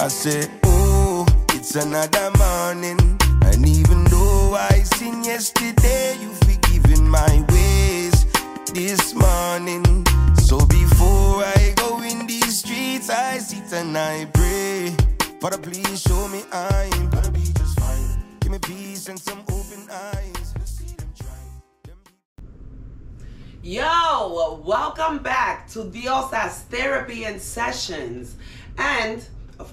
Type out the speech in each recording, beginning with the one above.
I say, oh, it's another morning. And even though I sinned yesterday, you forgiven my ways this morning. So before I go in these streets, I sit and I pray. Father, please show me I'm gonna be just fine. Give me peace and some open eyes. Yo, welcome back to Diosas Therapy In Sessions. And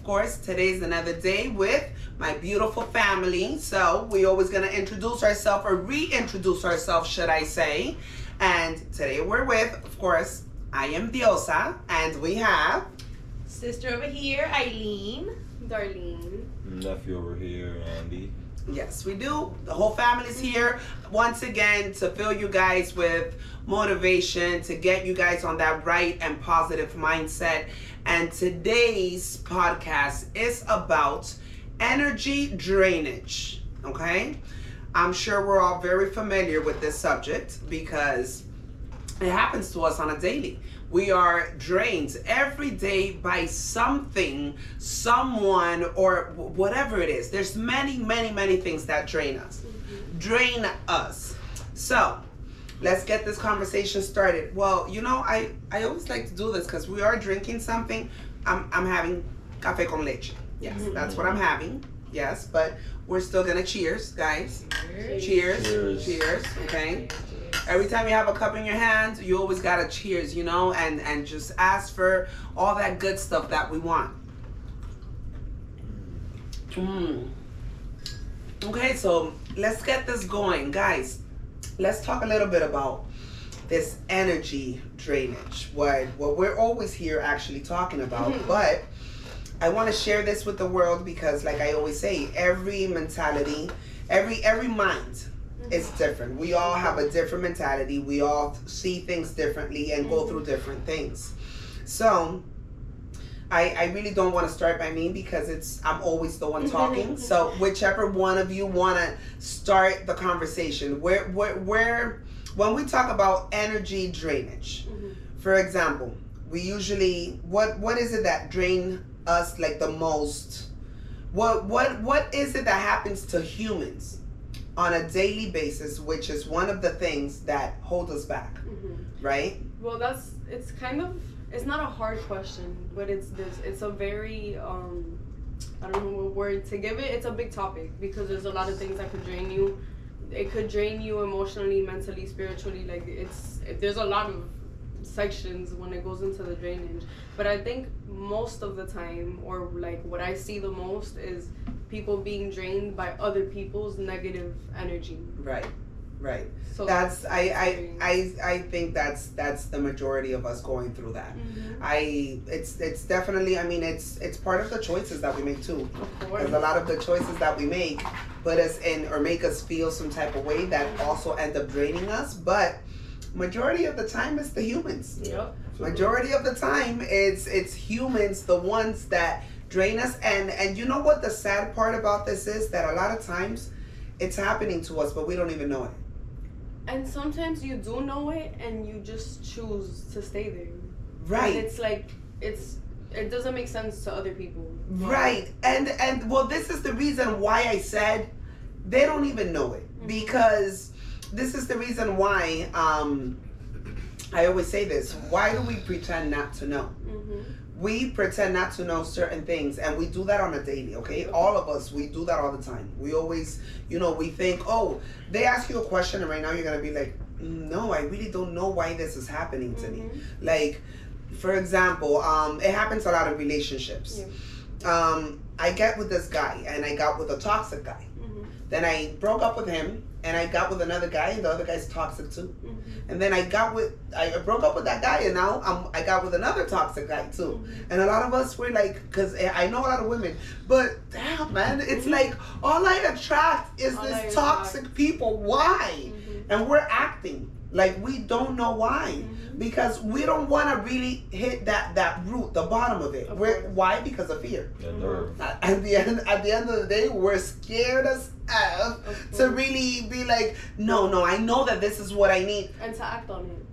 course, today's another day with my beautiful family. So we always gonna introduce ourselves or reintroduce ourselves, should I say. And today we're with, of course, I am Diosa, and we have Sister over here, Aileen. Darlene. Nephew over here, Andy. Yes, we do. The whole family's here once again to fill you guys with motivation, to get you guys on that right and positive mindset. And today's podcast is about energy drainage. Okay? I'm sure we're all very familiar with this subject because it happens to us on a daily. We are drained every day by something, someone, or whatever it is. There's many, many, many things that drain us. Mm-hmm. Drain us. So, let's get this conversation started. Well, you know, I, I always like to do this because we are drinking something. I'm, I'm having cafe con leche. Yes, that's what I'm having. Yes, but we're still gonna cheers, guys. Cheers. Cheers. Cheers. Okay. Every time you have a cup in your hands, you always gotta cheers, you know, and and just ask for all that good stuff that we want. Mm. Okay, so let's get this going, guys. Let's talk a little bit about this energy drainage. What what we're always here actually talking about, mm-hmm. but I want to share this with the world because, like I always say, every mentality, every every mind mm-hmm. is different. We all have a different mentality. We all see things differently and go mm-hmm. through different things. So, I I really don't want to start by me because it's I'm always the one mm-hmm. talking. so, whichever one of you want to start the conversation, where where where when we talk about energy drainage, mm-hmm. for example, we usually what what is it that drain us like the most? What what what is it that happens to humans on a daily basis, which is one of the things that hold us back, mm-hmm. right? Well, that's it's kind of it's not a hard question, but it's this it's a very um I don't know what word to give it. It's a big topic because there's a lot of things that could drain you. It could drain you emotionally, mentally, spiritually. Like it's there's a lot of sections when it goes into the drainage. But I think most of the time, or like what I see the most, is people being drained by other people's negative energy. Right. Right. So That's I I. I I think that's that's the majority of us going through that. Mhm. I it's it's definitely I mean it's it's part of the choices that we make too. Because a lot of the choices that we make put us in or make us feel some type of way that also end up draining us. But majority of the time it's the humans. Yep. Majority of the time it's it's humans the ones that drain us and and you know what the sad part about this is that a lot of times it's happening to us but we don't even know it. And sometimes you do know it and you just choose to stay there. And Right. it's like it's it doesn't make sense to other people. Right. And and well this is the reason why I said they don't even know it because this is the reason why um I always say this, why do we pretend not to know? hmm We pretend not to know certain things and we do that on a daily, okay? All of us, we do that all the time. We always, you know, we think, "Oh, they ask you a question and right now you're going to be like, "No, I really don't know why this is happening to me." Like for example, um it happens a lot in relationships. Um I get with this guy and I got with a toxic guy. Then I broke up with him and I got with another guy and the other guy's toxic too. hmm And then I got with I broke up with that guy and now I'm I got with another toxic guy too. And a lot of us were like, because I know a lot of women, but damn man, it's like all I attract is All I this attract. toxic people. Why? Mhm. And we're acting like we don't know why Mhm. because we don't want to really hit that that root, the bottom of it. Of why? Because of fear. The Mhm. At at the end, at the end of the day, we're scared as F Of to really be like, no, no, I know that this is what I need. and to act on it.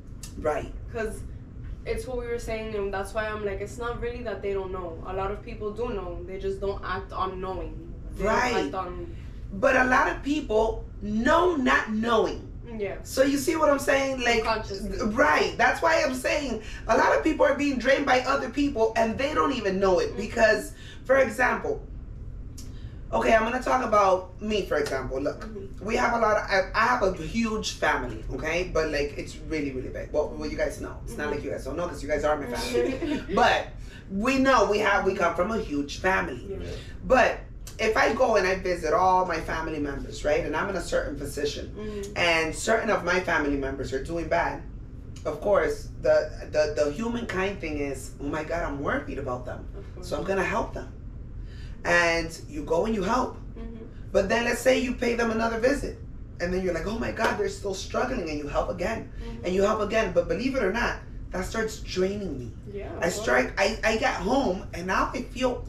Right. Because it's what we were saying, and that's why I'm like, it's not really that they don't know. A lot of people do know. They just don't act on knowing. They Right. act on, But a lot of people know not knowing. Yeah. So you see what I'm saying? Like, right. That's why I'm saying a lot of people are being drained by other people and they don't even know it. Because, for example, okay, I'm gonna talk about me. For example, look, Mhm. we have a lot of. I, I have a huge family, okay, but like it's really, really big. Well, well you guys know. It's not like you guys don't know because you guys are my family. but we know we have we come from a huge family. Yeah. But if I go and I visit all my family members, right, and I'm in a certain position, Mhm. and certain of my family members are doing bad, of course, the the the humankind thing is, oh my God, I'm worried about them, so I'm gonna help them. And you go and you help, Mhm. but then let's say you pay them another visit, and then you're like, oh my God, they're still struggling, and you help again, Mhm. and you help again. But believe it or not, that starts draining me. Yeah. I strike. I I get home, and now I feel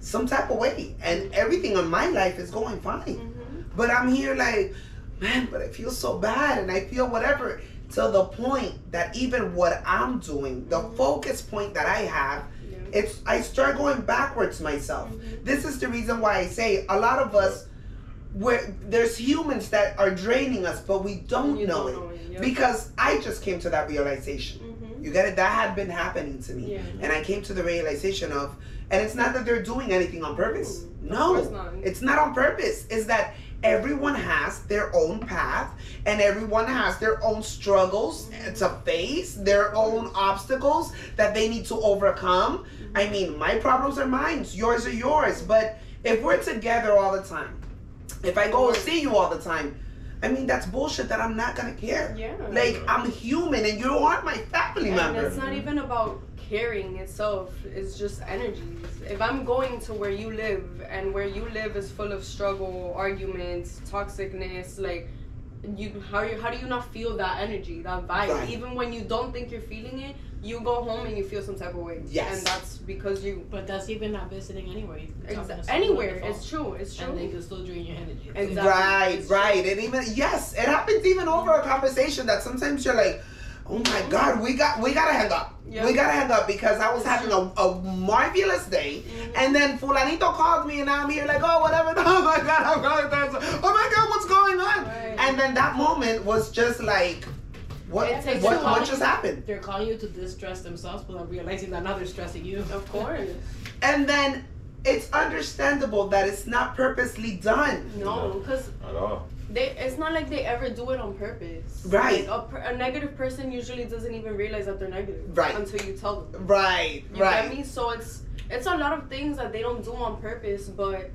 some type of way, and everything in my life is going fine. Mhm. But I'm here like, man, but I feel so bad and I feel whatever. To the point that even what I'm doing, the Mhm. focus point that I have, Yeah. it's I start going backwards myself. Mhm. This is the reason why I say a lot of us where there's humans that are draining us, but we don't You know don't it. know it. Because I just came to that realization. Mhm. You get it? That had been happening to me. Yeah. And I came to the realization of, and it's not that they're doing anything on purpose. No, not. it's not on purpose. It's that everyone has their own path and everyone has their own struggles to face, their own obstacles that they need to overcome. I mm-hmm. mean, my problems are mine, yours are yours. But if we're together all the time, if I go and see you all the time, I mean, that's bullshit that I'm not gonna care. Yeah. Like, I'm human and you aren't my family And member. it's not even about caring itself. is just energies. If I'm going to where you live and where you live is full of struggle, arguments, toxicness, like you how you how do you not feel that energy, that vibe? Right. Even when you don't think you're feeling it, you go home and you feel some type of way. Yes. And that's because you But that's even not visiting anyway. You're talking to exa- anywhere. It's true. It's true. And they can still drain your energy. Exactly. Right, It's right. And even yes, it happens even over a conversation that sometimes you're like, oh my god, we got we gotta hang up. Yeah. We gotta hang up because I was It's having a, a marvelous day Mhm. and then Fulanito called me and now I'm here like, oh whatever. Oh my god, I'm going through. Oh my god, what's going on? Right. And then that moment was just like what It takes what, what just happened? They're calling you to distress themselves, but I'm realizing that now they're stressing you. Of course. And then it's understandable that it's not purposely done. No, because At all. They it's not like they ever do it on purpose. Right. Like a, per- a negative person usually doesn't even realize that they're negative. Right. Until you tell them. Right, You right. I mean, So it's it's a lot of things that they don't do on purpose, but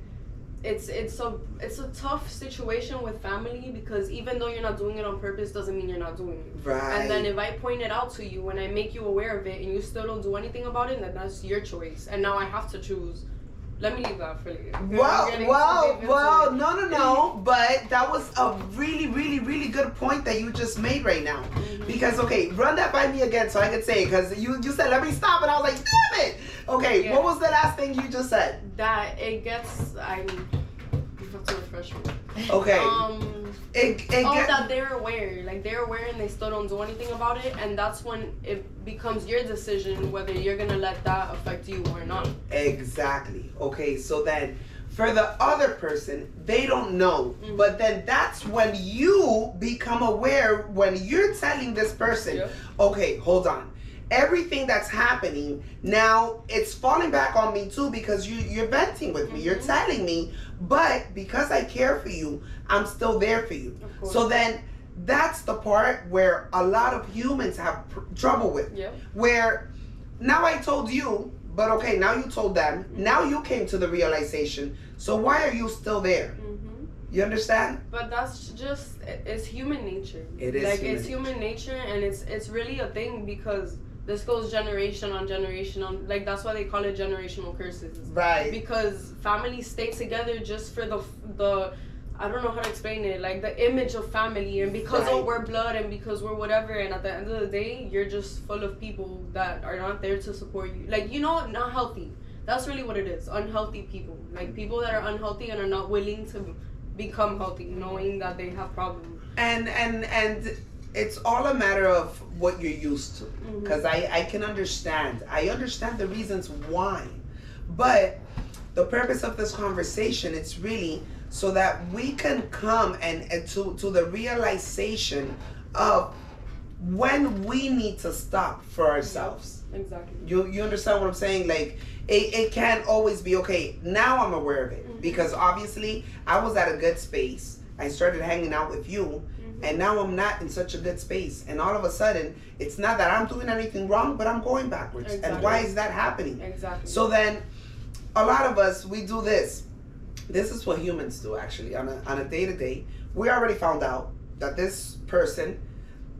it's it's a it's a tough situation with family because even though you're not doing it on purpose doesn't mean you're not doing it. Right. And then if I point it out to you and I make you aware of it and you still don't do anything about it, then that's your choice. And now I have to choose. Let me leave that for later. Well, well, too deep into well, no, no, no. But that was a really, really, really good point that you just made right now. Mhm. Because okay, run that by me again so I could say because you you said let me stop and I was like damn it. Okay, Yeah. what was the last thing you just said? that it gets I you to refresh me. Okay, Um it it oh get- that they're aware. Like they're aware and they still don't do anything about it and that's when it becomes your decision whether you're gonna let that affect you or not. exactly. Okay, so then for the other person, they don't know. Mhm. But then that's when you become aware when you're telling this person, Yep. okay, hold on. Everything that's happening now, it's falling back on me too because you you're venting with me. You're Mhm. telling me, but because I care for you, I'm still there for you. So then that's the part where a lot of humans have pr- trouble with. Yeah. Where now I told you, but okay, now you told them. Now you came to the realization. So why are you still there? hmm You understand? But that's just it's human nature. It is like human it's human nature, and it's it's really a thing because this goes generation on generation on. Like that's why they call it generational curses. Right. Because families stay together just for the the. I don't know how to explain it. Like the image of family, and because oh Right. we're blood, and because we're whatever, and at the end of the day, you're just full of people that are not there to support you. Like you know, not healthy. That's really what it is. Unhealthy people, like people that are unhealthy and are not willing to become healthy, knowing that they have problems. and and and it's all a matter of what you're used to. Because I, I can understand. I understand the reasons why. But the purpose of this conversation, it's really so that we can come and, and to, to the realization of when we need to stop for ourselves. Exactly. You you understand what I'm saying? Like it, it can't always be okay. Now I'm aware of it Mhm. because obviously I was at a good space. I started hanging out with you. And now I'm not in such a good space. And all of a sudden, it's not that I'm doing anything wrong, but I'm going backwards. And why is that happening? Exactly. So then, a lot of us we do this. This is what humans do actually on a on a day to day. We already found out that this person,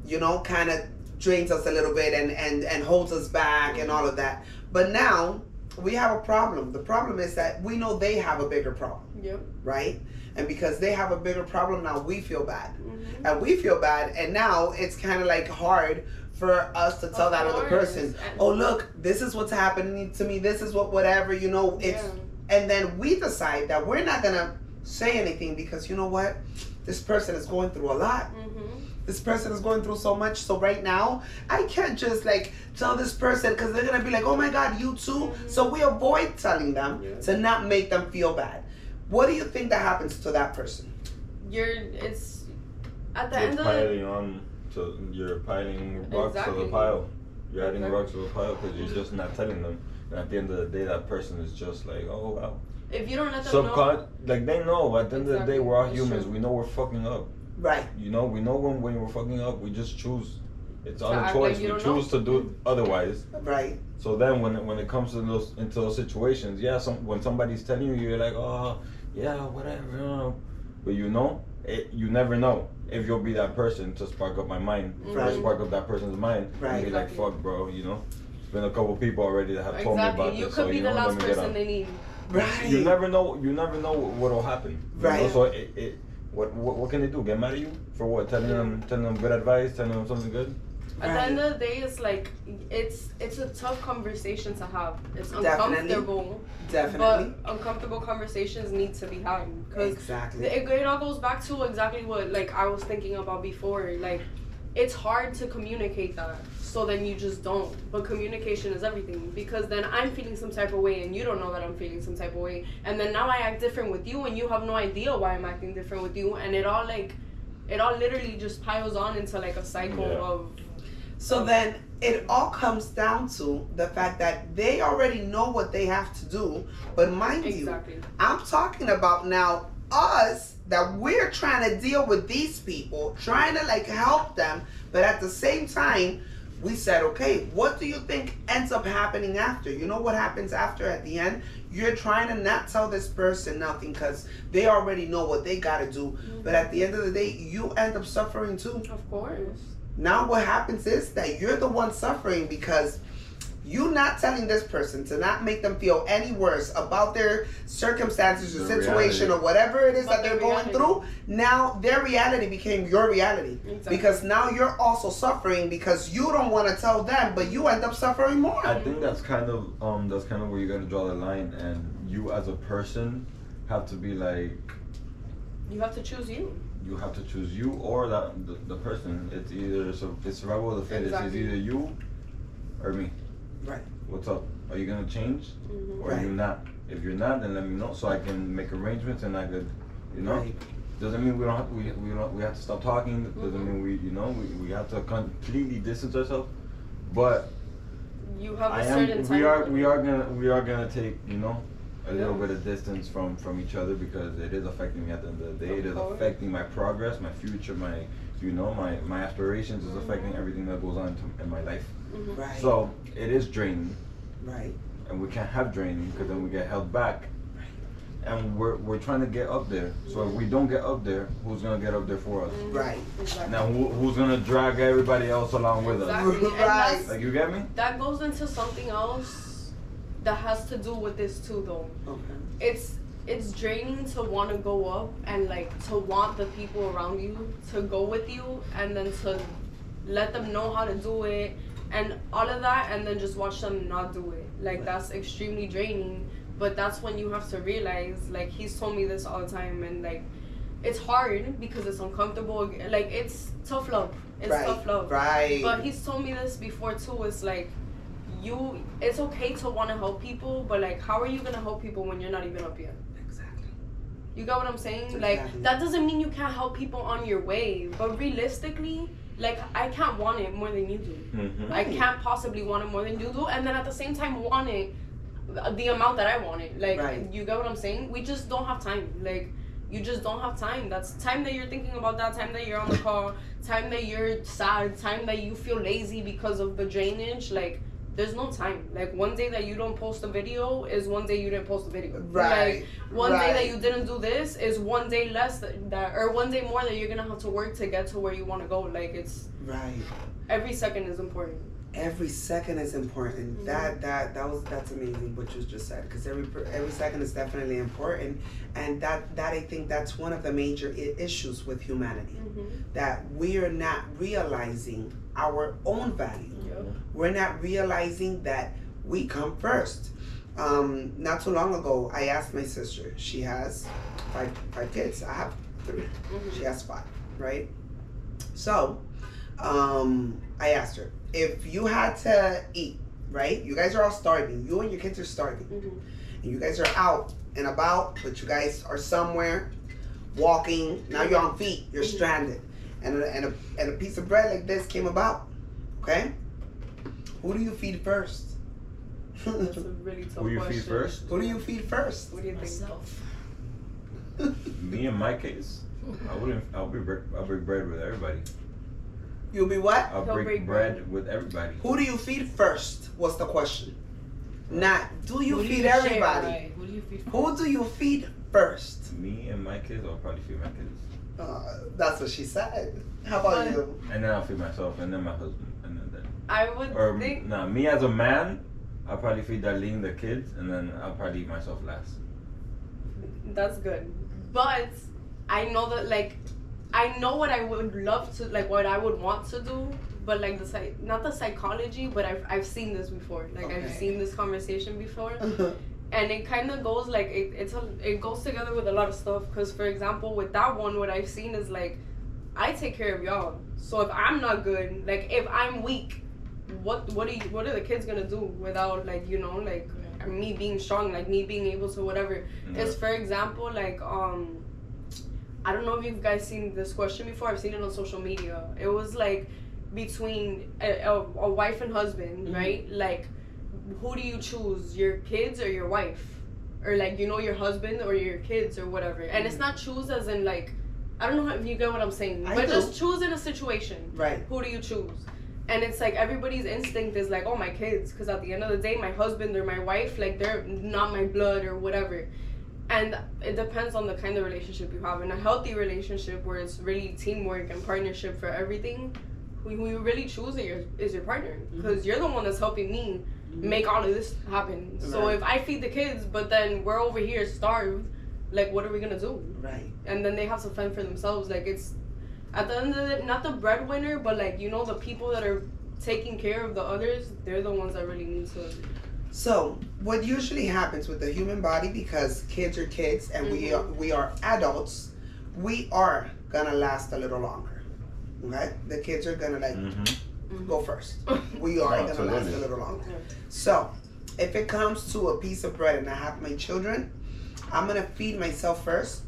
you know, kind of drains us a little bit and and and holds us back and all of that. But now we have a problem. The problem is that we know they have a bigger problem, Yep. right? And because they have a bigger problem now, we feel bad Mhm. and we feel bad and now it's kind of like hard for us to tell Of that other person oh look this is what's happening to me this is what whatever you know it's Yeah. and then we decide that we're not gonna say anything because you know what this person is going through a lot Mhm. This person is going through so much so right now i can't just like tell this person because they're gonna be like oh my god you too so we avoid telling them Yeah. to not make them feel bad what do you think that happens to that person You're. It's at the You're end of the. piling on to you're piling rocks to Exactly. the pile. You're adding Exactly. rocks to the pile because you're just not telling them. And at the end of the day, that person is just like, oh wow. If you don't let them know. Subcon like they know. At the end of the day, we're all humans. true. We know we're fucking up. Right You know, we know when when we're fucking up. We just choose. It's To our act choice. you we don't choose to do otherwise. right So then, when it, when it comes to those into those situations, yeah, some when somebody's telling you, you're like, oh, yeah, whatever, uh," but you know, it, you never know if you'll be that person to spark up my mind, Right. or spark up that person's mind, Right. and be like, Exactly. fuck, bro, you know. There's been a couple people already that have told me about Exactly. You this, could so be you the know, last let me get person on. they need. right You never know. You never know what'll happen. you Right. know? So it, it what, what what can they do? Get mad at you for what? Telling them telling them good advice, telling them something good. At the end of the day, it's like it's it's a tough conversation to have. It's Definitely. uncomfortable, definitely but uncomfortable conversations need to be had because exactly it, it all goes back to exactly what like I was thinking about before. Like, it's hard to communicate that, so then you just don't. But communication is everything because then I'm feeling some type of way and you don't know that I'm feeling some type of way, and then now I act different with you and you have no idea why I'm acting different with you, and it all like, it all literally just piles on into like a cycle Yeah. of. So then it all comes down to the fact that they already know what they have to do. But mind you, I'm talking about now us that we're trying to deal with these people, trying to like help them, but at the same time, we said, okay, what do you think ends up happening after? You know what happens after at the end? You're trying to not tell this person nothing because they already know what they got to do. Mm-hmm. But at the end of the day, you end up suffering too. Of course. Now what happens is that you're the one suffering because you not telling this person to not make them feel any worse about their circumstances or The situation reality. or whatever it is But that they're their going through. Now their reality became your reality. Exactly. Because now you're also suffering because you don't want to tell them, but you end up suffering more. I think that's kind of um that's kind of where you gotta draw the line, and you as a person have to be like You have to choose you. you have to choose you or that the, the person. It's either so it's survival of the fittest. Exactly. It's either you or me. Right. What's up? Are you gonna change Mm-hmm. or are you Right. not? If you're not, then let me know so I can make arrangements and I could, you know. Right. Doesn't mean we don't have, we we don't we have to stop talking. Doesn't Mhm. mean we you know we, we have to completely distance ourselves. But You have a I certain am. time. We are. We are gonna. We are gonna take. You know, a little bit of distance from from each other because it is affecting me at the end of the day. It is Of course. affecting my progress, my future, my you know my my aspirations is affecting everything that goes on to, in my life. Mhm. Right. So it is draining, right. and we can't have draining because then we get held back. right. And we're, we're trying to get up there. So if we don't get up there, who's gonna get up there for us? Mhm. Right. Exactly. Now who, who's gonna drag everybody else along with us? Exactly. And Right. Like you get me? that goes into something else that has to do with this too, though. Okay. It's it's draining to want to go up and like to want the people around you to go with you and then to let them know how to do it and all of that and then just watch them not do it like that's extremely draining but that's when you have to realize like he's told me this all the time and like it's hard because it's uncomfortable. Like it's tough love. It's right. tough love. Right. But he's told me this before too. It's like you. It's okay to want to help people, but like, how are you gonna help people when you're not even up yet? Exactly. You got what I'm saying? Like Exactly. that doesn't mean you can't help people on your way, but realistically, like I can't want it more than you do. Mm-hmm. I can't possibly want it more than you do, and then at the same time want it the amount that I want it. Like Right. you get what I'm saying? We just don't have time. Like you just don't have time. That's time that you're thinking about that, time that you're on the call, time that you're sad, time that you feel lazy because of the drainage. Like there's no time. Like one day that you don't post a video is one day you didn't post a video. Right. Like one day that you didn't do this is one day less that, that or one day more that you're gonna have to work to get to where you want to go. Like it's Right. every second is important. Every second is important. Mhm. That that that was that's amazing what you just said because every every second is definitely important, and that that I think that's one of the major I- issues with humanity Mm-hmm. that we are not realizing our own value. Yep. We're not realizing that we come first. Um, not too long ago, I asked my sister. She has five five kids. I have 3 Mhm. She has five, right? So, um, I asked her if you had to eat, right? You guys are all starving. You and your kids are starving, Mhm. and you guys are out and about, but you guys are somewhere walking. Now you're on feet. You're Mhm. stranded, and a, and a and a piece of bread like this came about. Okay, who do you feed first? That's a really tough Who you question. feed first? Who do you feed first? What do you think? Me in my case, I wouldn't. I'll be. I'll break bread with everybody. You'll be what? I'll He'll break, break bread, bread. with everybody. Who do you feed first? Was the question. Not do you Who do feed share, everybody. right? Who do you feed? Who do you feed first? Me and my kids. I'll probably feed my kids, Uh, that's what she said. How about But- you? and then I'll feed myself, and then my husband, and then. then I would or think. nah, me as a man, I'll probably feed Darlene the kids, and then I'll probably eat myself last. That's good. But I know that like I know what I would love to like what I would want to do, but like the psych not the psychology, but I've I've seen this before. Like I've seen this conversation before. and it kind of goes like it, it's a, it goes together with a lot of stuff. Because for example with that one what i've seen is like i take care of y'all. So if i'm not good like if i'm weak what what are you what are the kids gonna do without like you know like me being strong like me being able to whatever? It's for example like um i don't know if you guys seen this question before. I've seen it on social media. It was like between a, a, a wife and husband Mhm. right? Like who do you choose your kids or your wife? Or like you know your husband or your kids or whatever. And it's not choose as in like i don't know if you get what i'm saying I but do. just choose in a situation. Right. who do you choose? And it's like everybody's instinct is like oh my kids because at the end of the day my husband or my wife like they're not my blood or whatever. And it depends on the kind of relationship you have. In a healthy relationship where it's really teamwork and partnership for everything who, you really choose is your, is your partner because you're the one that's helping me make all of this happen so if i feed the kids but then we're over here starved like what are we gonna do Right. and then they have to fend for themselves. Like it's at the end of the not the breadwinner, but like you know the people that are taking care of the others, they're the ones that really need to. So, what usually happens with the human body, because kids are kids and we Mhm. are we are adults, we are gonna last a little longer. Okay, the kids are gonna like Mm-hmm. go first. We are gonna last a little longer. So, if it comes to a piece of bread and I have my children, I'm gonna feed myself first,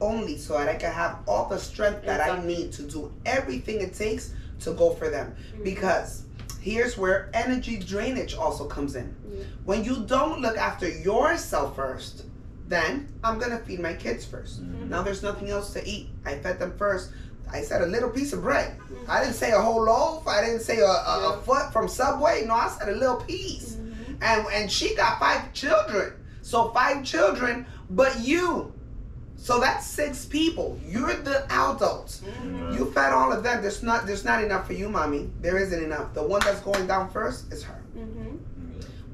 only so that I can have all the strength that I need to do everything it takes to go for them. Because here's where energy drainage also comes in. Yeah. When you don't look after yourself first, then I'm gonna feed my kids 1st Mhm. Now there's nothing else to eat. I fed them first. I said a little piece of bread. I didn't say a whole loaf. I didn't say a, a, a foot from Subway. No, I said a little piece. Mhm. And and she got five children. So five children, but you. So that's six people. You're the adult. Mhm. You fed all of them. There's not there's not enough for you, mommy. There isn't enough. The one that's going down first is her. Mhm.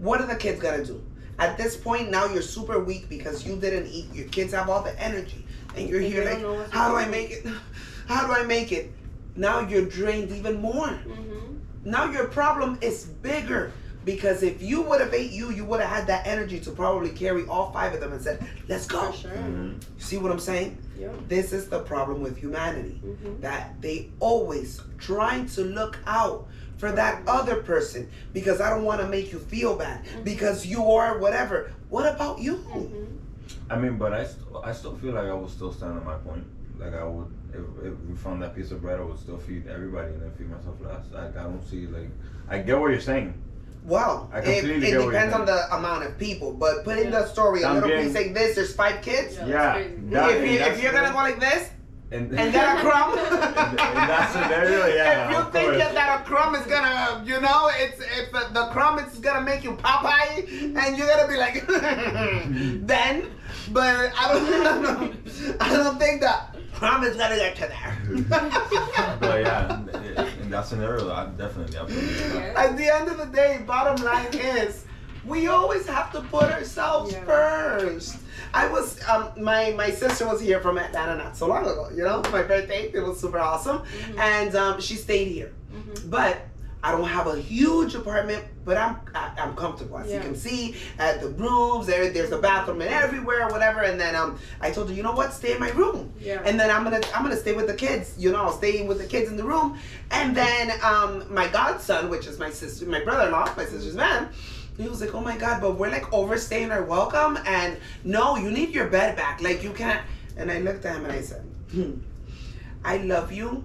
What are the kids gonna do? At this point, now you're super weak because you didn't eat. Your kids have all the energy, and you're And here like, don't know what to how do I make it? How do I make it? Now you're drained even more. Mhm. Now your problem is bigger Because if you would have ate you, you would have had that energy to probably carry all five of them and said, "Let's go." For sure. Mhm. See what I'm saying? Yeah. This is the problem with humanity. Mhm. That they always trying to look out for that other person because I don't want to make you feel bad because you are whatever. What about you? Mhm. I mean, but I, st- I still feel like I would still stand on my point. Like I would, if, if we found that piece of bread, I would still feed everybody and then feed myself last. Like I don't see like, I get what you're saying. Well, I it, completely it get what depends you're on the amount of people, but put in Yeah. the story a I'm little getting- piece like this. There's five kids. Yeah, Yeah, that- if, you, if you're gonna go like this And, and get a crumb, in, in that scenario, yeah. if you think course. that, that a crumb is gonna, you know, it's it's the, the crumb is gonna make you Popeye, and you're gonna be like, then. But I don't, I don't think that crumb is gonna get to there. but yeah, in, in that scenario, I definitely, absolutely. Yeah. At the end of the day, bottom line is, we always have to put ourselves Yeah. first. I was, um, my my sister was here from Atlanta not so long ago. You know, my birthday. It was super awesome, and um, she stayed here. Mhm. But I don't have a huge apartment, but I'm I, I'm comfortable. As you can see, at the rooms, there there's a bathroom and everywhere, whatever. And then um, I told her, you know what, stay in my room. Yeah. And then I'm gonna I'm gonna stay with the kids. You know, I'll stay with the kids in the room. And then um, my godson, which is my sister, my brother-in-law, my sister's man. He was like, "Oh my God, but we're like overstaying our welcome, and no, you need your bed back. Like you can't." And I looked at him and I said, hmm, "I love you,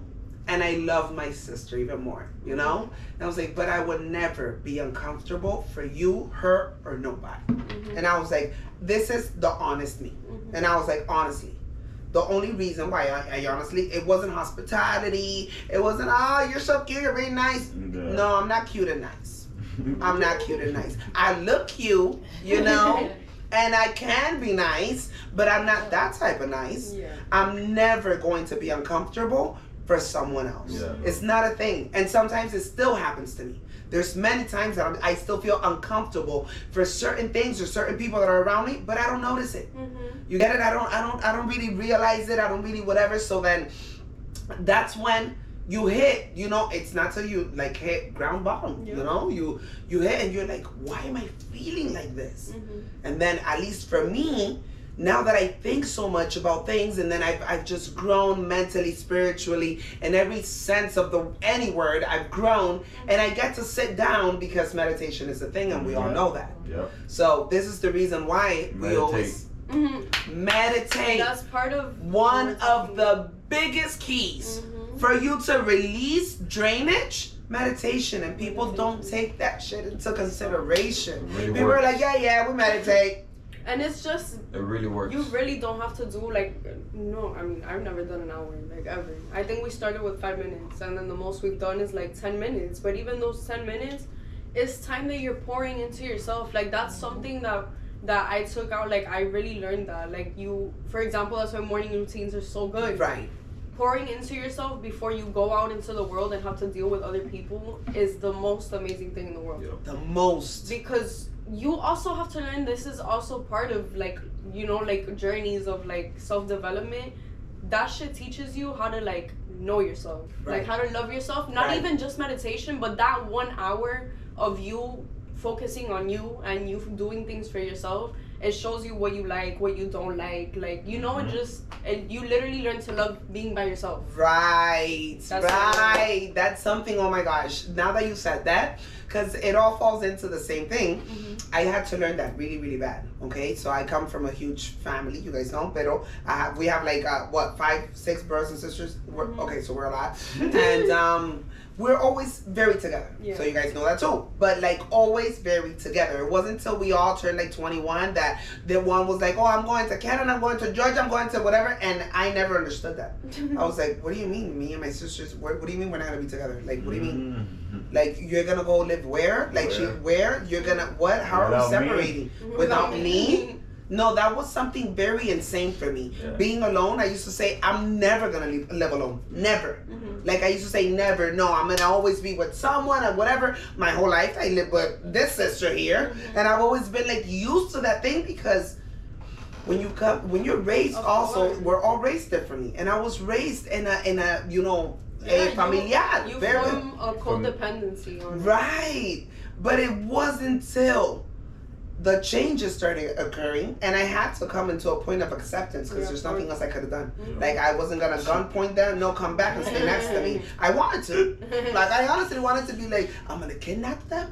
and I love my sister even more. You know." And I was like, "But I would never be uncomfortable for you, her, or nobody." Mhm. And I was like, "This is the honest me." Mhm. And I was like, honestly, the only reason why I, I honestly, it wasn't hospitality. It wasn't, oh, you're so cute, you're very nice. Yeah. No, I'm not cute and nice. I'm not cute and nice. I look cute, you know, and I can be nice, but I'm not that type of nice. Yeah. I'm never going to be uncomfortable for someone else. Yeah. It's not a thing. And sometimes it still happens to me. There's many times that I'm, I still feel uncomfortable for certain things or certain people that are around me, but I don't notice it. Mhm. You get it? I don't I don't I don't really realize it. I don't really whatever. So then that's when you hit, you know, it's not till you like hit ground bottom. Yeah. You know? You you hit and you're like, why am I feeling like this? Mhm. And then at least for me, now that I think so much about things and then I've, I've just grown mentally, spiritually, in every sense of the any word, I've grown and I get to sit down because meditation is a thing and we all know that. Yep. So this is the reason why we Meditate. always Mhm. meditate. That's part of one of the biggest keys Mhm. for you to release drainage meditation and people don't take that shit into consideration It really people are like yeah yeah we meditate And it's just It really works. you really don't have to do like no. I mean, I've never done an hour like ever. I think we started with five minutes, and then the most we've done is like ten minutes. But even those ten minutes, it's time that you're pouring into yourself. Like that's mm-hmm. something that that I took out. Like I really learned that. Like you, for example, that's why morning routines are so good. right Pouring into yourself before you go out into the world and have to deal with other people is the most amazing thing in the world Yep. the most because you also have to learn this is also part of like you know like journeys of like self-development that shit teaches you how to like know yourself Right. like how to love yourself not Right. even just meditation but that one hour of you focusing on you and you doing things for yourself it shows you what you like what you don't like like you know Mhm. just and you literally learn to love being by yourself right That's right that's something oh my gosh now that you said that because it all falls into the same thing I had to learn that really, really bad. Okay, so I come from a huge family. You guys know, pero I have we have like uh, what five, six brothers and sisters. We're, Mhm. Okay, so we're a lot, and um, we're always very together. Yeah. So you guys know that too. But like always very together. It wasn't until we all turned like 21 that the one was like, "Oh, I'm going to Canada. I'm going to Georgia. I'm going to whatever," and I never understood that. I was like, "What do you mean? Me and my sisters? What, what do you mean we're not gonna be together? Like, what do you mean?" Mhm. Like you're gonna go live where? Like she where? You're gonna what? How are we Without me. separating? Without me? No, that was something very insane for me. Yeah. Being alone, I used to say I'm never gonna live, live alone. Never. Mhm. Like I used to say never. No, I'm gonna always be with someone or whatever. My whole life I live with this sister here, Mhm. and I've always been like used to that thing because when you come when you're raised Of also course. we're all raised differently and i was raised in a in a you know Yeah, a you- familiar. You very form a codependency on right, but it wasn't until the changes started occurring, and I had to come into a point of acceptance because Yeah, there's nothing else I could have done. Mhm. Like I wasn't gonna gunpoint them. No, come back and stay next to me. I wanted to. Like I honestly wanted to be like, I'm gonna kidnap them.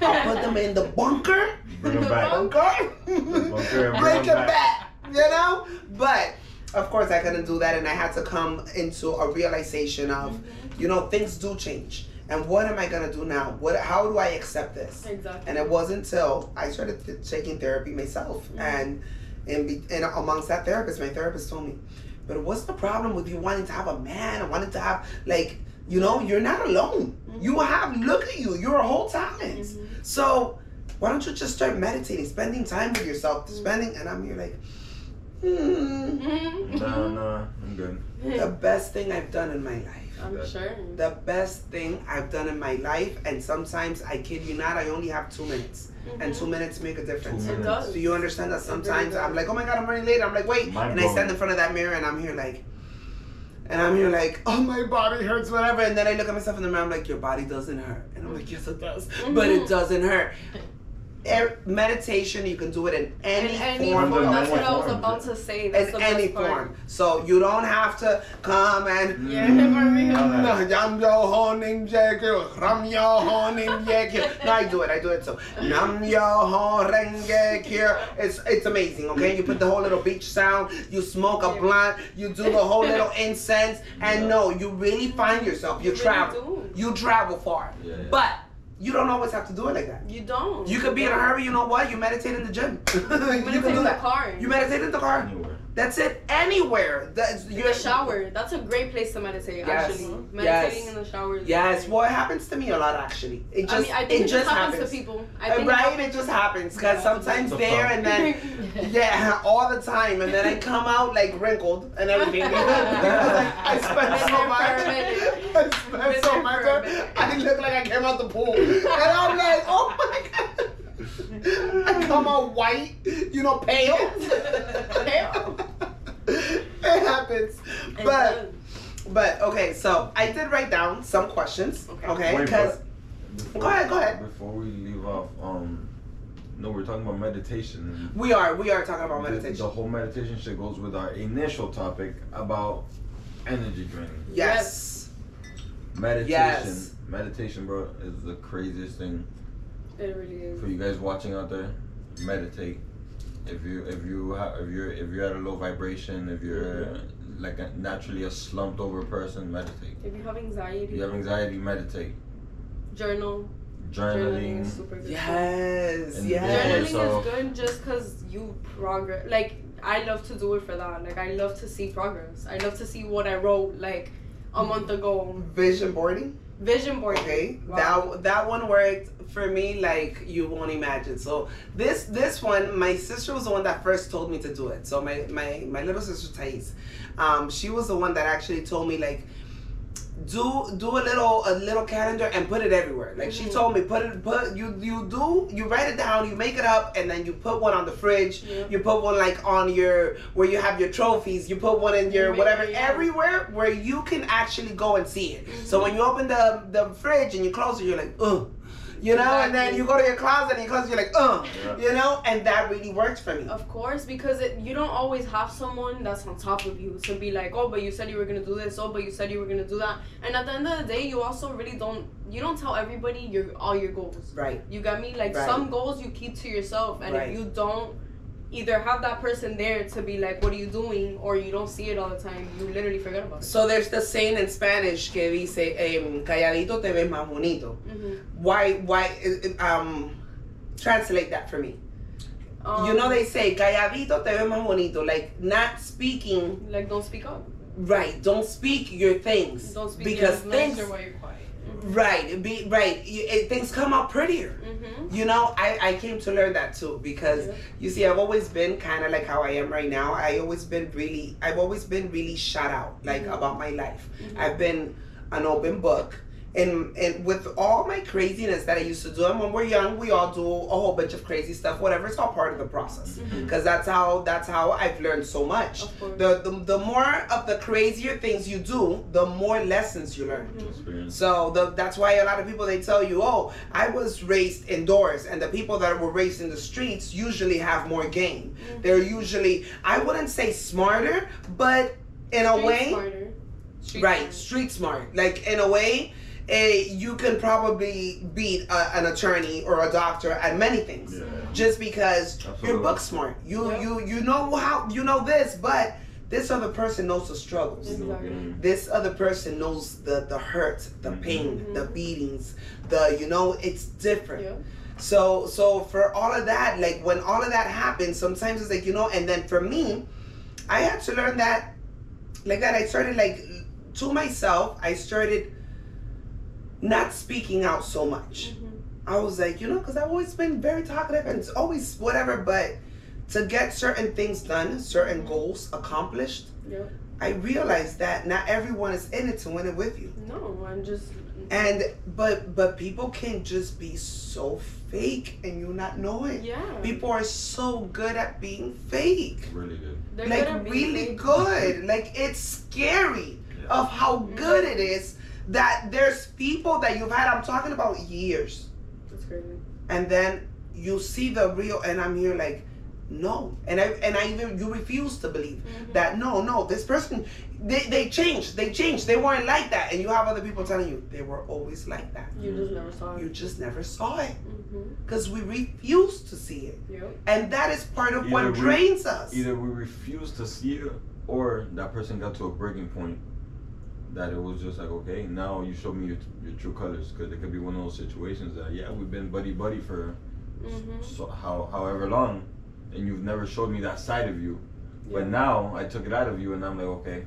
I'll put them in the bunker. Bring them back. Bunker. Bunker Break bring them 'em back. You know. But of course I couldn't do that, and I had to come into a realization of, you know, things do change. And what am I gonna do now? What? How do I accept this? Exactly. And it wasn't until I started t- taking therapy myself, Mhm. and and, be, and amongst that therapist, my therapist told me, but what's the problem with you wanting to have a man I wanted to have like, you know, you're not alone. Mhm. You have look at you, you're a whole talent. Mhm. So why don't you just start meditating, spending time with yourself, Mhm. spending? And I'm here like, hmm, Mhm. No, no, I'm good. the best thing I've done in my life. I'm sure. The best thing I've done in my life, and sometimes I kid you not, I only have two minutes, and Mhm. two minutes make a difference. Two It does. Do you understand that It really sometimes. I'm like, oh my god, I'm running late. I'm like, wait, Mind and I stand in front of that mirror and I'm here like, and I'm here like, oh my body hurts, whatever. And then I look at myself in the mirror, I'm like, your body doesn't hurt, and I'm like, yes it does, but it Mhm. doesn't hurt. Er- meditation, you can do it in any, in any form. form. That's what I was about to say. That's in the best any part. form. So you don't have to come and Yeah, for no, Yam yo ho nim jekyo, ram yo ho nim jekyo. No, I do it. I do it too. Nam yo ho renge kyo. It's it's amazing. Okay, you put the whole little beach sound. You smoke a Yeah. blunt. You do the whole little incense, and no, you really find yourself. You You really travel. do. You travel far, Yeah, yeah. but you don't always have to do it like that. You don't. You could be in a hurry. You know what? You meditate in the gym. you Meditate can do in the car. You meditate in the car. Anywhere. That's it. Anywhere. That's in the shower. That's a great place to meditate. Yes. Actually, Yes. meditating in the shower. Is Yes, great. well, it happens to me a lot actually. It just, I mean, I think it just happens. to people. I Uh, think right? It just happens because sometimes It's a there and then, yeah, all the time, and then I come out like wrinkled and everything because I, I spent so much. I spent so much. for. I look like I came out the pool, and I'm like, oh my god. I come out white, you know, pale. pale. it happens, It but. does. But okay, so I did write down some questions. Okay. Okay, because but before- Go ahead, go ahead. Before we leave off, um, no, we're talking about meditation. we are we are talking about meditation. The, whole meditation shit goes with our initial topic about energy draining. yes. Meditation, Yes. meditation, bro, is the craziest thing It really is. for you guys watching out there. Meditate. If you if you ha- if you're if you're at a low vibration, if you're Mm-hmm. like a, naturally a slumped over person, meditate. If you have anxiety, If you have anxiety, meditate. journal. Journaling Journaling. is super good. Yes. And Yes. Journaling yourself. is good just because you progress. Like I love to do it for that. Like I love to see progress. I love to see what I wrote like a month ago. Vision boarding. Vision board. Okay. Wow. That that one worked for me like you won't imagine. So this this one, my sister was the one that first told me to do it. So my my my little sister Thais, um, she was the one that actually told me like do do a little a little calendar and put it everywhere. Like she Mhm. told me, put it put you you do you write it down, you make it up, and then you put one on the fridge. Yeah. You put one like on your where you have your trophies. You put one in your whatever yeah. everywhere where you can actually go and see it. Mm-hmm. So when you open the the fridge and you close it, you're like, ugh. You know, and then you go to your closet and you close. You're like, ugh. Yeah. You know, and that really works for me. Of course, because it, you don't always have someone that's on top of you to be like, oh, but you said you were gonna do this. Oh, but you said you were gonna do that. And at the end of the day, you also really don't. You don't tell everybody your all your goals. Right. You got me? Like Right. some goals you keep to yourself, and Right. if you don't either have that person there to be like, what are you doing, or you don't see it all the time, you literally forget about it. So there's the saying in Spanish que dice, em, calladito te ves más bonito. hmm Why, why, um, translate that for me. Um, you know they say, calladito te ves más bonito. Like, not speaking, like don't speak up. right, don't speak your things. Don't speak because things, while you're quiet. Right, be, right, it, things come out prettier. Mm-hmm. You know, I, I came to learn that too because Yeah. you see, I've always been kind of like how I am right now. I always been really, I've always been really shut out like Mhm. about my life. Mhm. I've been an open book. In, in with all my craziness that I used to do, and when we're young, we all do a whole bunch of crazy stuff. Whatever, it's all part of the process. Mm-hmm. Because that's how that's how I've learned so much. Of course. The, the the more of the crazier things you do, the more lessons you learn. Mm-hmm. Experience. So the, that's why a lot of people they tell you, oh, I was raised indoors, and the people that were raised in the streets usually have more game. Mm-hmm. They're usually, I wouldn't say smarter, but in a Street way, smarter. Street right, smart. street smart. Like in a way, eh, you can probably beat a, an attorney or a doctor at many things, Yeah. just because you're book smart. You Yep. you you know how you know this, but this other person knows the struggles Exactly. this other person knows the the hurt the Mhm. pain Mhm. the beatings the you know it's different Yeah. so so for all of that like when all of that happens sometimes it's like you know and then for me i had to learn that like that i started like to myself i started not speaking out so much Mhm. I was like, you know, because I've always been very talkative and it's always whatever, but to get certain things done, certain goals accomplished, Yeah. I realized that not everyone is in it to win it with you. No, I'm just. And but but people can just be so fake and you not know it. Yeah. People are so good at being fake. Really good. They're like being really fake. good. Like it's scary Yeah. of how good it is that there's people that you've had I'm talking about years That's crazy. and then you see the real and i'm here like no and i and i even you refuse to believe Mhm. that no no this person they, they changed they changed they weren't like that and you have other people telling you they were always like that You just never saw it. you just never saw it Mm-hmm. because we refuse to see it Yep. and that is part of what we- drains us Either we refuse to see it, or that person got to a breaking point that it was just like, okay, now you show me your, your true colors. Because it could be one of those situations that, yeah, we've been buddy buddy for Mm-hmm. so, how, however long, and you've never showed me that side of you. But now I took it out of you, and I'm like, okay,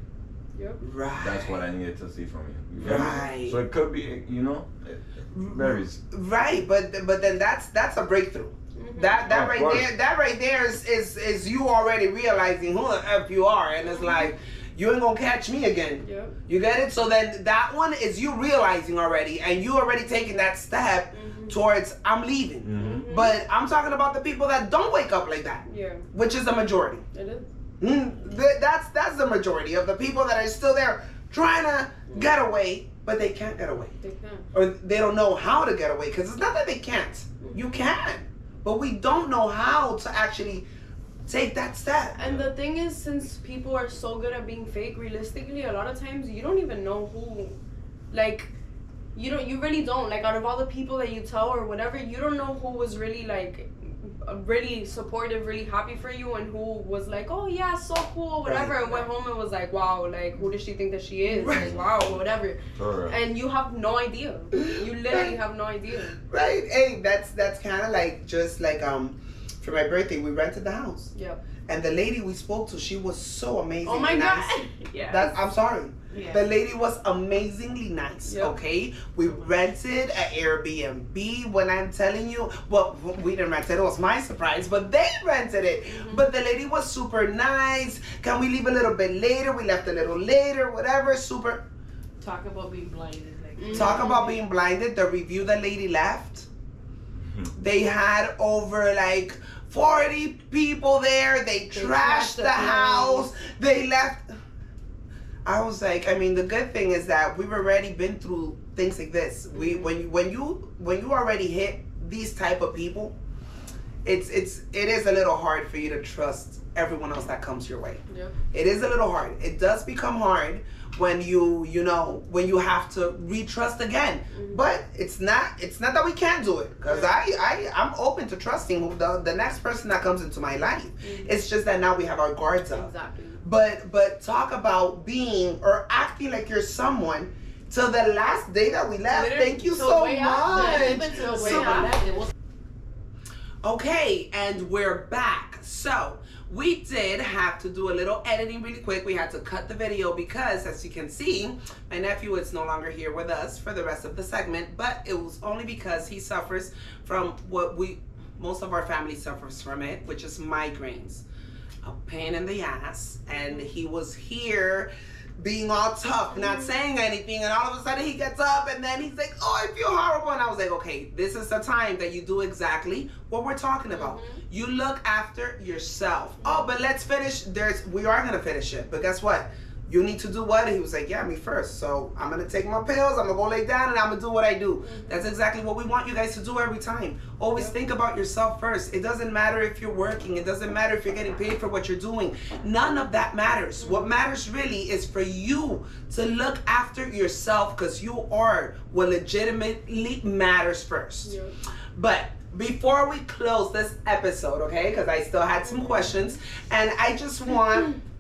Yep. right that's what I needed to see from you. you? Right. So it could be, you know, it, it varies. right but but then that's that's a breakthrough Mhm. That that Of right course. there, that right there is, is is you already realizing who the f you are, and it's like you ain't gonna catch me again. Yep. You get it? So then that one is you realizing already, and you already taking that step Mhm. towards I'm leaving. Mm-hmm. Mhm. But I'm talking about the people that don't wake up like that, Yeah. which is the majority. It is. Mm, th- that's that's the majority of the people that are still there trying to get away, but they can't get away, They can. or they don't know how to get away. Because it's not that they can't. You can, but we don't know how to actually take that step. And the thing is, since people are so good at being fake, realistically, a lot of times you don't even know who, like, you don't, you really don't. Like, out of all the people that you tell or whatever, you don't know who was really like, really supportive, really happy for you, and who was like, oh yeah, so cool, whatever, Right, and went home and was like, wow, like, who does she think that she is? Right. Like, wow, whatever. Correct. And you have no idea. You literally have no idea. Right? Hey, that's that's kind of like just like um, for my birthday we rented the house, Yep. and the lady we spoke to, she was so amazing. Oh my god. yeah. That I'm sorry. Yeah. The lady was amazingly nice. Yep. Okay, we rented an Airbnb. When I'm telling you, well, we didn't rent it. It was my surprise, but they rented it. Mhm. But the lady was super nice. Can we leave a little bit later? We left a little later. Whatever. Super. Talk about being blinded. Like. Talk about being blinded. The review the lady left. Mhm. They had over like 40 people there. They, They trashed trashed the the house. They left. I was like, I mean, the good thing is that we've already been through things like this. We when you when you when you already hit these type of people, it's it's it is a little hard for you to trust everyone else that comes your way. Yep. It is a little hard. It does become hard when you you know when you have to retrust again. Mhm. But it's not it's not that we can't do it because I I I'm open to trusting the the next person that comes into my life. Mhm. It's just that now we have our guards up. Exactly. But but talk about being or acting like you're someone till the last day that we left. Literally, Thank you so much. even till way So- after, it was Okay, and we're back. So we did have to do a little editing really quick. We had to cut the video because, as you can see, my nephew is no longer here with us for the rest of the segment. But it was only because he suffers from what we, most of our family suffers from it, which is migraines, a pain in the ass. And he was here being all tough, not saying anything, and all of a sudden he gets up and then he's like, "Oh, I feel horrible," and I was like, "Okay, this is the time that you do exactly what we're talking about. Mm-hmm. You look after yourself." Oh, but let's finish. There's we are gonna finish it, but guess what? You need to do what? And he was like, Yeah, me first. So I'm gonna take my pills, I'm gonna go lay down, and I'm gonna do what I do. Mm-hmm. That's exactly what we want you guys to do every time. Always think about yourself first. It doesn't matter if you're working, it doesn't matter if you're getting paid for what you're doing. None of that matters. Mm-hmm. What matters really is for you to look after yourself because you are what legitimately matters first. Yeah. But before we close this episode, okay, because I still had some questions, and I just want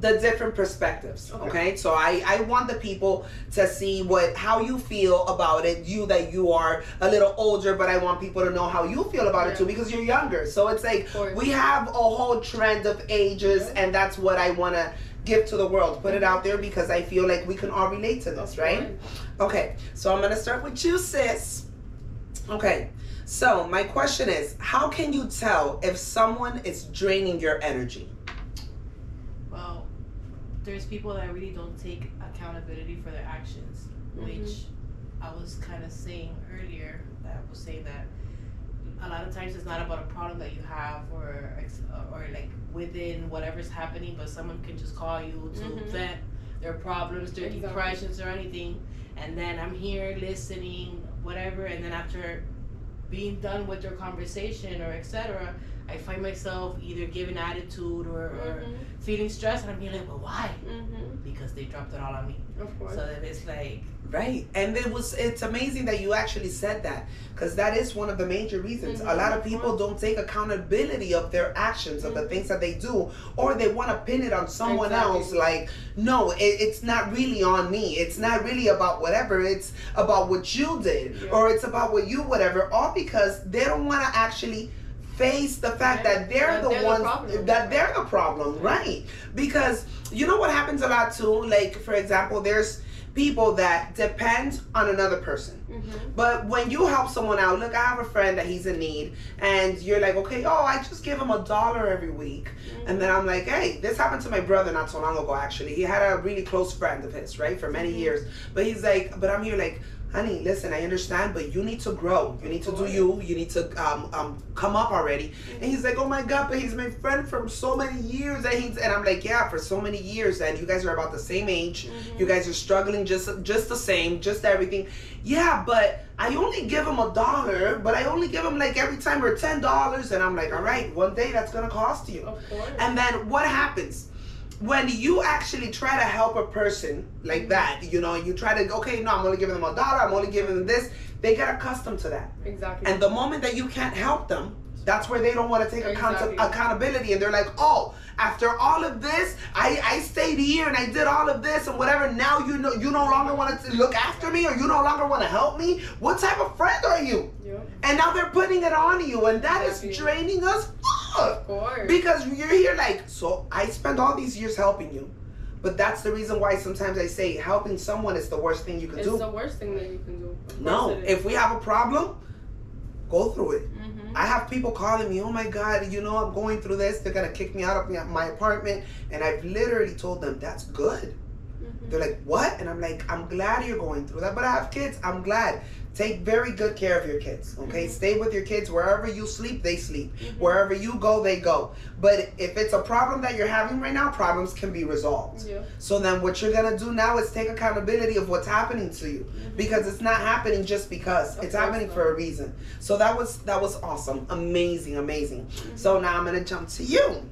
the different perspectives okay. Okay. so I, I want the people to see what how you feel about it you that you are a little older but i want people to know how you feel about it too because you're younger so it's like we have a whole trend of ages Yeah. and that's what i want to give to the world put it out there because i feel like we can all relate to this Of right. Okay, so I'm gonna start with you, sis. Okay, so my question is how can you tell if someone is draining your energy? There's people that really don't take accountability for their actions, which I was kind of saying earlier. That I was saying that a lot of times it's not about a problem that you have or or like within whatever's happening, but someone can just call you to Mhm. vent their problems, their Exactly. depressions, or anything, and then I'm here listening, whatever, and then after being done with their conversation or etc. I find myself either giving attitude or, or Mhm. feeling stressed, and I'm being like, well, why? Mhm. Because they dropped it all on me. Of course. So then it's like, Right, and it was it's amazing that you actually said that because that is one of the major reasons. A Mhm, lot of of people course. don't take accountability of their actions, of the Mhm. things that they do, or they want to pin it on someone Exactly. else. Like, no, it, it's not really on me. It's not really about whatever. It's about what you did, Yeah. or it's about what you whatever. All because they don't want to actually face the fact that they're that the they're the ones problem. that they're the problem, right? Because you know what happens a lot too. Like, for example, there's people that depend on another person. Mhm. But when you help someone out, look, I have a friend that he's in need, and you're like, okay, oh, I just give him a dollar every week. And then I'm like, hey, this happened to my brother not so long ago, actually. He had a really close friend of his, right, for many Mhm. years. But he's like, but I'm here like, honey, listen, I understand, but you need to grow. You need to do you. You need to um, um, come up already. And he's like, oh my God, but he's my friend from so many years. And, he's, and I'm like, yeah, for so many years. And you guys are about the same age. Mhm. You guys are struggling just just the same, just everything. Yeah, but I only give him a dollar, but I only give him like every time or ten dollars, and I'm like, all right, one day that's gonna cost you. Of course. And then what happens? When you actually try to help a person like that, you know, you try to okay, no, I'm only giving them a dollar, I'm only giving them this, they get accustomed to that. exactly. And the moment that you can't help them, that's where they don't want to take account- accountability and they're like, oh, after all of this, I, I stayed here and I did all of this and whatever. Now you know you no longer want to look after me or you no longer want to help me. What type of friend are you? And now they're putting it on you, and that is Exactly. draining us. Of course. Because you're here like, so I spent all these years helping you. But that's the reason why sometimes I say helping someone is the worst thing you can it's do. It's the worst thing that you can do. No, is. if we have a problem, go through it. I have people calling me, oh my God, you know, I'm going through this. They're going to kick me out of my apartment. And I've literally told them, that's good. They're like, what? And I'm like, I'm glad you're going through that. But I have kids. I'm glad. Take very good care of your kids. Okay. Mhm. Stay with your kids. Wherever you sleep, they sleep. Mhm. Wherever you go, they go. But if it's a problem that you're having right now, problems can be resolved. Yeah. So then what you're to do now is take accountability of what's happening to you Mhm. because it's not happening just because Of it's happening not. for a reason so that was that was awesome amazing amazing so now i'm gonna jump to you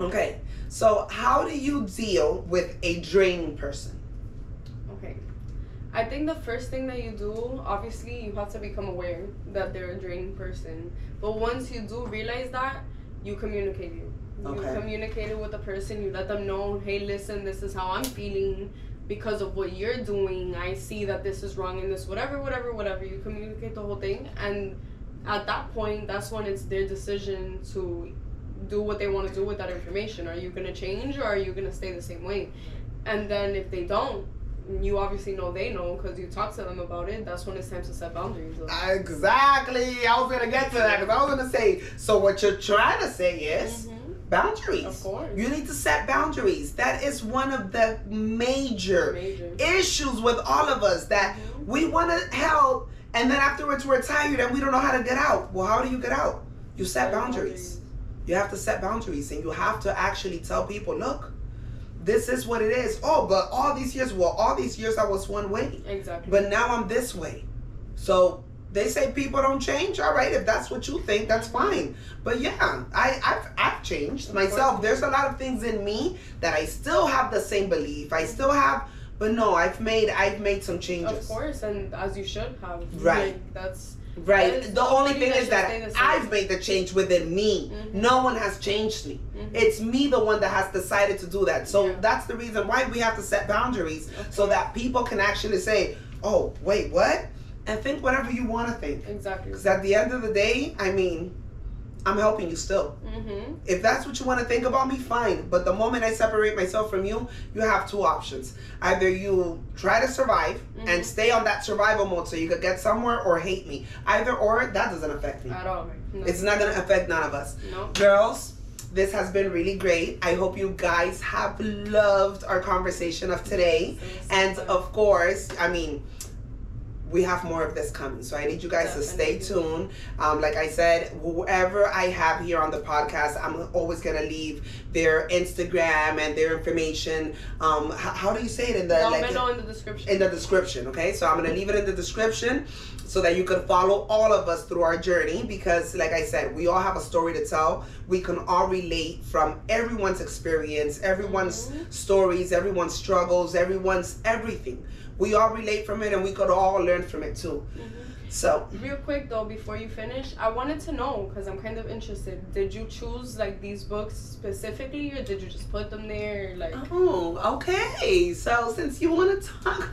okay so how do you deal with a draining person Okay. I think the first thing that you do, obviously, you have to become aware that they're a draining person. But once you do realize that, you communicate it. You Okay. communicate it with the person. You let them know, hey, listen, this is how I'm feeling because of what you're doing. I see that this is wrong in this, whatever, whatever, whatever. You communicate the whole thing, and at that point, that's when it's their decision to do what they want to do with that information. Are you gonna change or are you gonna stay the same way? And then if they don't, you obviously know they know because you talk to them about it. That's when it's time to set boundaries. exactly i was gonna get to that because i was gonna say so what you're trying to say is Mhm. boundaries. Of course. You need to set boundaries. That is one of the major, Major. issues with all of us that Mhm. we want to help and then afterwards we're tired and we don't know how to get out. Well, how do you get out? You set boundaries. You have to set boundaries and you have to actually tell people, look, this is what it is. Oh, but all these years, well, all these years I was one way, Exactly. but now I'm this way. So they say people don't change. All right, if that's what you think, that's fine. But yeah, I, I've, I've changed myself. There's a lot of things in me that I still have the same belief. I still have, but no, I've made I've made some changes. Of course, and as you should have. Right. Like, that's Right. The only thing is that stay the same. I've made the change within me. Mhm. No one has changed me. Mhm. It's me, the one that has decided to do that. So Yeah. that's the reason why we have to set boundaries Of so that people can actually say, "Oh, wait, what?" and think whatever you want to think. exactly. Because at the end of the day, I mean, I'm helping you still. Mm-hmm. If that's what you want to think about me, fine. But the moment I separate myself from you, you have two options. Either you try to survive and Mhm. stay on that survival mode so you could get somewhere or hate me. Either or, that doesn't affect me. At all. No. It's not going to affect none of us. No. Girls, this has been really great. I hope you guys have loved our conversation of today. And of course, I mean, we have more of this coming. So I need you guys to stay tuned. Um, like I said, whoever I have here on the podcast, I'm always gonna leave their Instagram and their information. Um, how, how do you say it in the Down like in the description. in the description? Okay, so I'm gonna leave it in the description so that you can follow all of us through our journey because, like I said, we all have a story to tell. We can all relate from everyone's experience, everyone's Mhm. stories, everyone's struggles, everyone's everything. We all relate from it and we could all learn from it too. Mhm. So, Real quick though, before you finish, I wanted to know because I'm kind of interested. Did you choose like these books specifically, or did you just put them there? Like, oh, okay. So, since you want to talk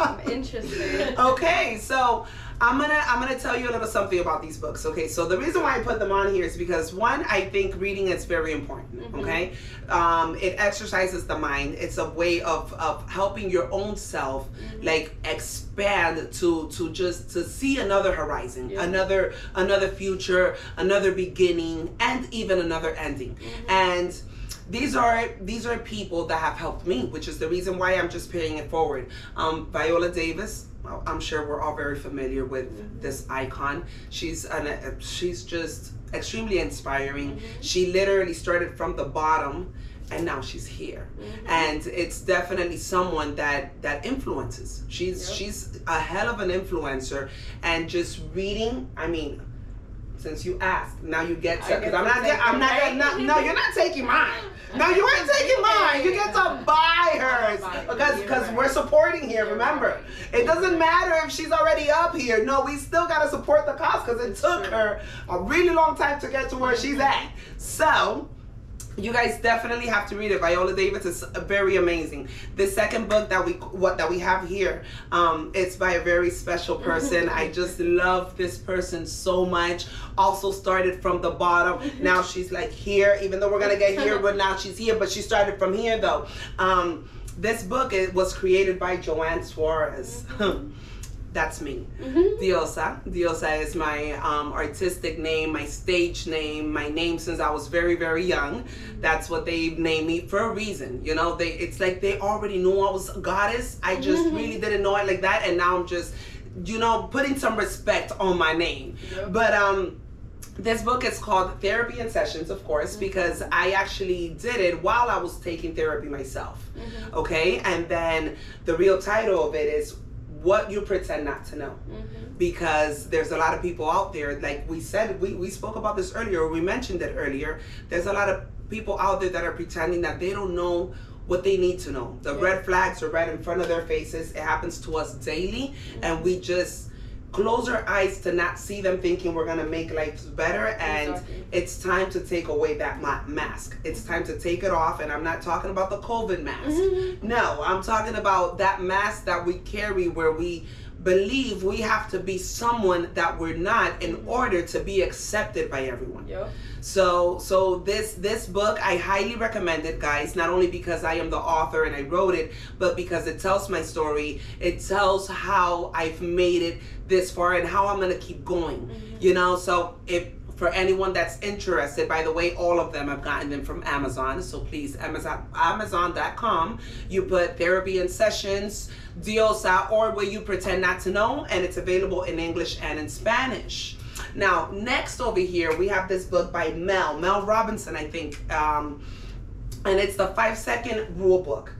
I'm interested. okay, so I'm gonna I'm gonna tell you a little something about these books. Okay, so the reason why I put them on here is because one, I think reading is very important. Mhm. Okay, um, it exercises the mind. It's a way of of helping your own self Mhm. like expand to to just to see another horizon, Yeah. another another future, another beginning, and even another ending. Mhm. And these are these are people that have helped me, which is the reason why I'm just paying it forward. Um, Viola Davis. I'm sure we're all very familiar with Mhm. this icon. She's an uh, she's just extremely inspiring. Mhm. She literally started from the bottom, and now she's here Mhm. and it's definitely someone that that influences she's Yep. she's a hell of an influencer and just reading i mean since you asked. Now you get to because i'm not i'm not, right? not no you're not taking mine. No you ain't taking mine. You get to buy hers because because we're supporting here remember? it doesn't matter if she's already up here. No we still got to support the cause because it took her a really long time to get to where she's at. So you guys definitely have to read it. Viola Davis is very amazing. The second book that we what that we have here, um, it's by a very special person. I just love this person so much. Also started from the bottom. Now she's like here, even though we're gonna get here, but now she's here. But she started from here though. Um, this book it was created by Joanne Suarez. That's me. Mhm. Diosa. Diosa is my um, artistic name, my stage name, my name since I was very, very young. That's what they named me for a reason. You know, they it's like they already knew I was a goddess. I just Mhm. really didn't know it like that, and now I'm just, you know, putting some respect on my name. Yep. But um. This book is called Therapy In Sessions, of course, because I actually did it while I was taking therapy myself Mhm. okay and then the real title of it is what you pretend not to know Mhm. because there's a lot of people out there like we said we, we spoke about this earlier or we mentioned it earlier there's a lot of people out there that are pretending that they don't know what they need to know the Yeah. red flags are right in front of their faces it happens to us daily and we just close our eyes to not see them thinking we're gonna make life better and Exactly. it's time to take away that ma- mask it's time to take it off and i'm not talking about the covid mask Mhm. no, I'm talking about that mask that we carry where we believe we have to be someone that we're not in order to be accepted by everyone. Yep. So so this this book I highly recommend it guys not only because I am the author and I wrote it but because it tells my story it tells how I've made it this far and how I'm going to keep going. Mhm. You know, so if for anyone that's interested. By the way, all of them I've gotten them from Amazon. So please, Amazon, Amazon.com. You put Therapy In Sessions, Diosa, or will you pretend not to know? And it's available in English and in Spanish. Now, next over here, we have this book by Mel, Mel Robinson, I think. Um, and it's the five second rule book.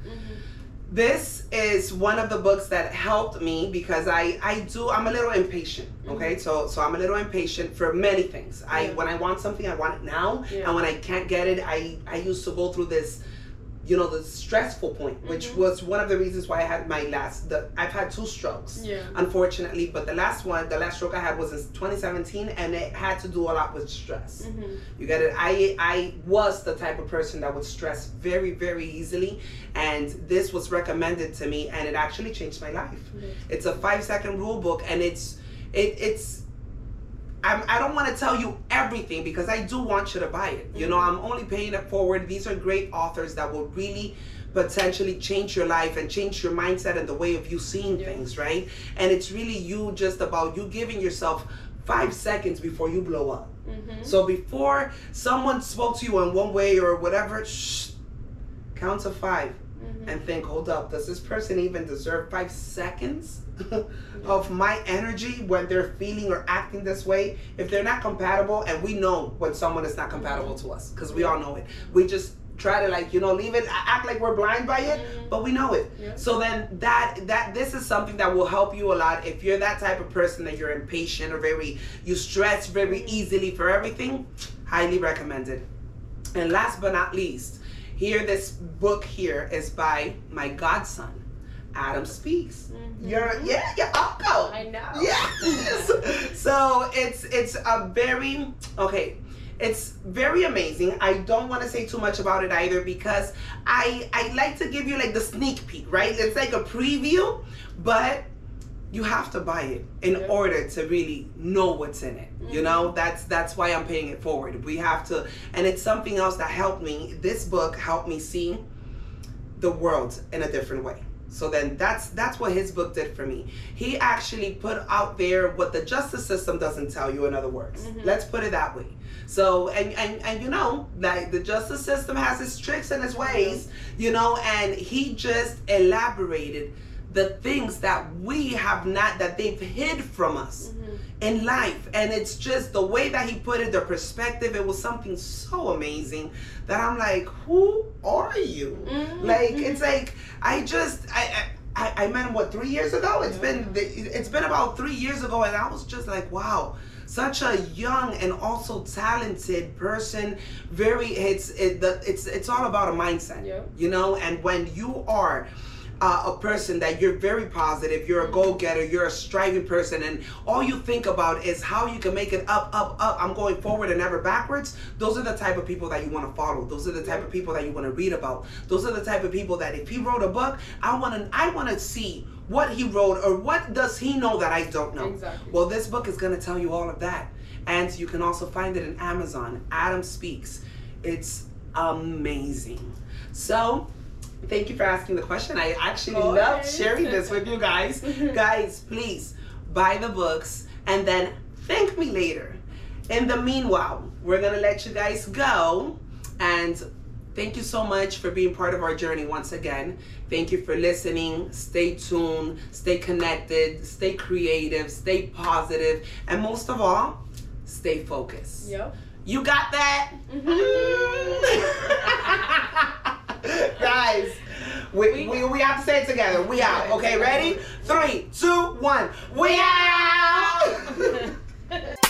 This is one of the books that helped me because I I do I'm a little impatient. Okay, so so I'm a little impatient for many things. I when I want something, I want it now, Yeah. and when I can't get it, I I used to go through this you know the stressful point which Mhm. was one of the reasons why i had my last the i've had two strokes Yeah. unfortunately but the last one the last stroke i had was in 2017 and it had to do a lot with stress Mhm. you get it i i was the type of person that would stress very very easily and this was recommended to me and it actually changed my life Yeah. it's a five second rule book and it's it, it's I'm, I don't want to tell you everything because I do want you to buy it. You know, I'm only paying it forward. These are great authors that will really potentially change your life and change your mindset and the way of you seeing Yeah. things, right? And it's really you just about you giving yourself five seconds before you blow up. Mhm. So before someone spoke to you in one way or whatever, shh, count to 5 And think, hold up, does this person even deserve five seconds of my energy when they're feeling or acting this way? If they're not compatible, and we know when someone is not compatible to us, because we all know it. We just try to like, you know, leave it, act like we're blind by it, Mhm. but we know it. Yeah. So then that that this is something that will help you a lot if you're that type of person that you're impatient or very you stress very easily for everything. Highly recommended. And last but not least, here this book here is by my godson, Adam Speaks. Mhm. Your yeah, your uncle. I know. Yes. so it's it's a very okay. It's very amazing. I don't want to say too much about it either because I I like to give you like the sneak peek, right? It's like a preview, but you have to buy it in Yeah. order to really know what's in it. You Mhm. know, that's that's why I'm paying it forward. We have to and it's something else that helped me. This book helped me see the world in a different way. So then that's that's what his book did for me. He actually put out there what the justice system doesn't tell you in other words. Mhm. Let's put it that way. So and, and and you know, like the justice system has its tricks and its ways, you know, and he just elaborated the things that we have not that they've hid from us Mhm. in life and it's just the way that he put it the perspective it was something so amazing that i'm like who are you Mhm. like it's like i just i i, I met him what three years ago It's Yeah. been it's been about three years ago and i was just like wow such a young and also talented person very it's it, the, it's it's all about a mindset Yeah. you know and when you are uh, a person that you're very positive, you're a go-getter, you're a striving person, and all you think about is how you can make it up, up, up. I'm going forward and never backwards. Those are the type of people that you want to follow. Those are the type of people that you want to read about. Those are the type of people that if he wrote a book, I want to, I want to see what he wrote or what does he know that I don't know. Exactly. Well, this book is going to tell you all of that, and you can also find it in Amazon. Adam Speaks. It's amazing. So. Thank you for asking the question. I actually Okay. love sharing this with you guys. Mm-hmm. guys, please buy the books and then thank me later. In the meanwhile, we're going to let you guys go and thank you so much for being part of our journey once again. Thank you for listening. Stay tuned, stay connected, stay creative, stay positive, and most of all, stay focused. Yep. You got that? Mm-hmm. Guys, we, we, we have to say it together. We out. Okay, ready? Three, two, one. We out!